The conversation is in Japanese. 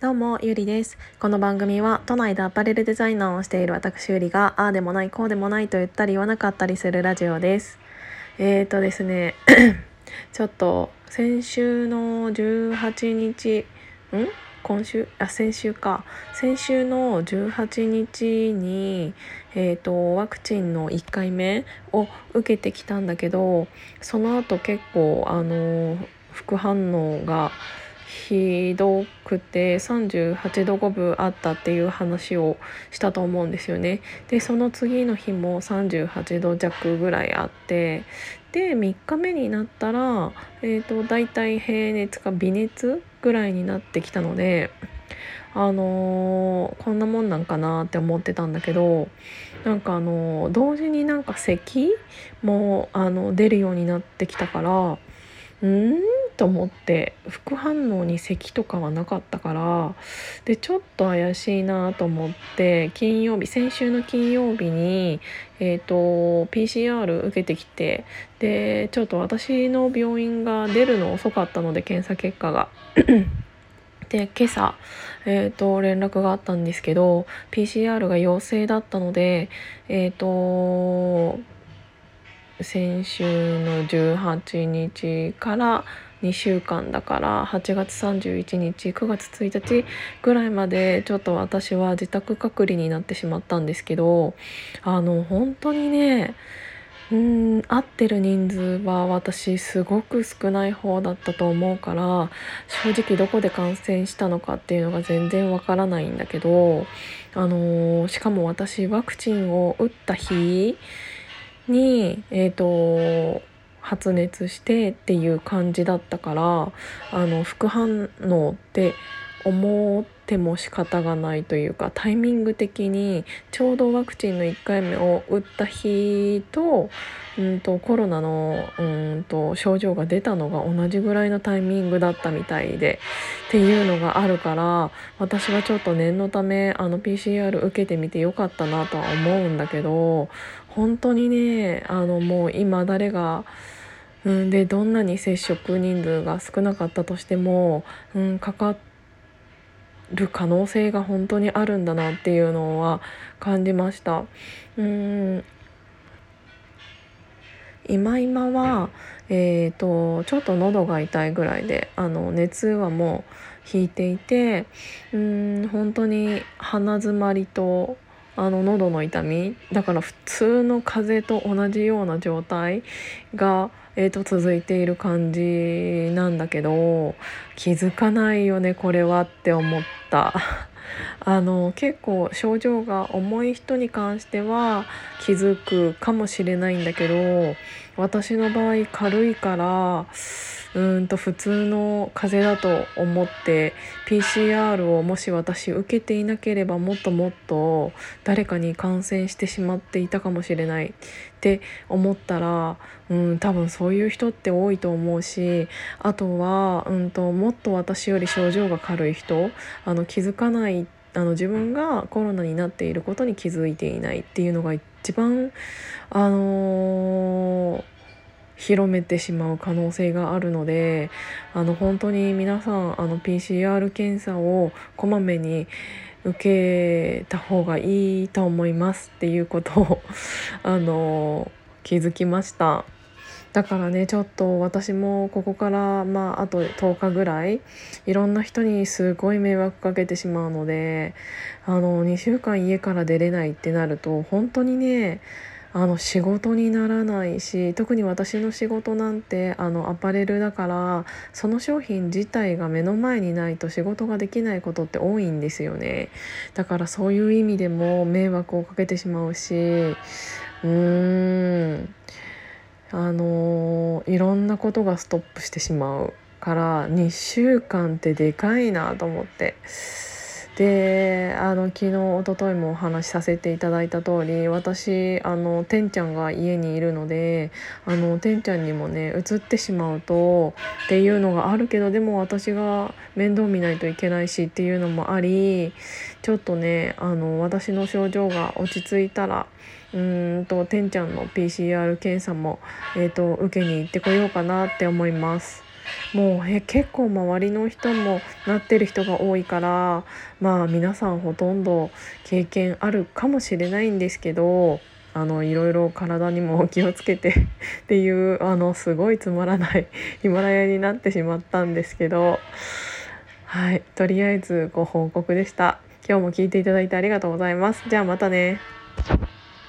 どうも、ゆりです。この番組は、都内でアパレルデザイナーをしている私ゆりが、ああでもない、こうでもないと言ったり言わなかったりするラジオです。えーとですね、ちょっと、先週の18日、ん？今週？あ先週か先週の18日に、えーと、ワクチンの1回目を受けてきたんだけどその後結構あの副反応がひどくて38度5分あったっていう話をしたと思うんですよね。でその次の日も38度弱ぐらいあってで3日目になったら、えーと、大体平熱か微熱ぐらいになってきたので。あのー、こんなもんなんかなって思ってたんだけどなんかあのー、同時になんか咳もあの出るようになってきたからうんと思って副反応に咳とかはなかったからでちょっと怪しいなと思って金曜日先週の金曜日に、えーと、PCR 受けてきてでちょっと私の病院が出るの遅かったので検査結果が。で今朝、えーと、連絡があったんですけど PCR が陽性だったのでえ、ー、と先週の18日から2週間だから8月31日9月1日ぐらいまでちょっと私は自宅隔離になってしまったんですけどあの本当にねうん合ってる人数は私すごく少ない方だったと思うから正直どこで感染したのかっていうのが全然わからないんだけどあのしかも私ワクチンを打った日にえっ、ー、と発熱してっていう感じだったからあの副反応って思っても仕方がないというかタイミング的にちょうどワクチンの1回目を打った日とうんとコロナのうんと症状が出たのが同じぐらいのタイミングだったみたいでっていうのがあるから私はちょっと念のためあの PCR 受けてみてよかったなとは思うんだけど本当にねあのもう今誰がうん、でどんなに接触人数が少なかったとしても、うん、かかる可能性が本当にあるんだなっていうのは感じました。うん今今は、えーと、ちょっと喉が痛いぐらいであの熱はもう引いていてうん本当に鼻づまりとあの喉の痛みだから普通の風邪と同じような状態がえーと、続いている感じなんだけど気づかないよねこれはって思った。あの結構症状が重い人に関しては気づくかもしれないんだけど私の場合軽いからうんと普通の風邪だと思って PCR をもし私受けていなければもっともっと誰かに感染してしまっていたかもしれないって思ったら、うん、多分そういう人って多いと思うしあとは、うんと、もっと私より症状が軽い人あの気づかないあの自分がコロナになっていることに気づいていないっていうのが一番あのー広めてしまう可能性があるのであの本当に皆さんあの PCR 検査をこまめに受けた方がいいと思いますっていうことを あの気づきました。だからねちょっと私もここからまああと10日ぐらいいろんな人にすごい迷惑かけてしまうのであの2週間家から出れないってなると本当にねあの仕事にならないし特に私の仕事なんてあのアパレルだからその商品自体が目の前にないと仕事ができないことって多いんですよねだからそういう意味でも迷惑をかけてしまうしうーんあのいろんなことがストップしてしまうから2週間ってでかいなと思って。であの昨日一昨日もお話しさせていただいた通り私あのてんちゃんが家にいるのであのてんちゃんにもね移ってしまうとっていうのがあるけどでも私が面倒見ないといけないしっていうのもありちょっとねあの私の症状が落ち着いたらうんとてんちゃんの PCR 検査も、えーと受けに行ってこようかなって思います。もうえ結構周りの人もなってる人が多いからまあ皆さんほとんど経験あるかもしれないんですけどあのいろいろ体にも気をつけて っていうあのすごいつまらないヒマラヤになってしまったんですけどはいとりあえずご報告でした。今日も聞いていただいてありがとうございます。じゃあまたね。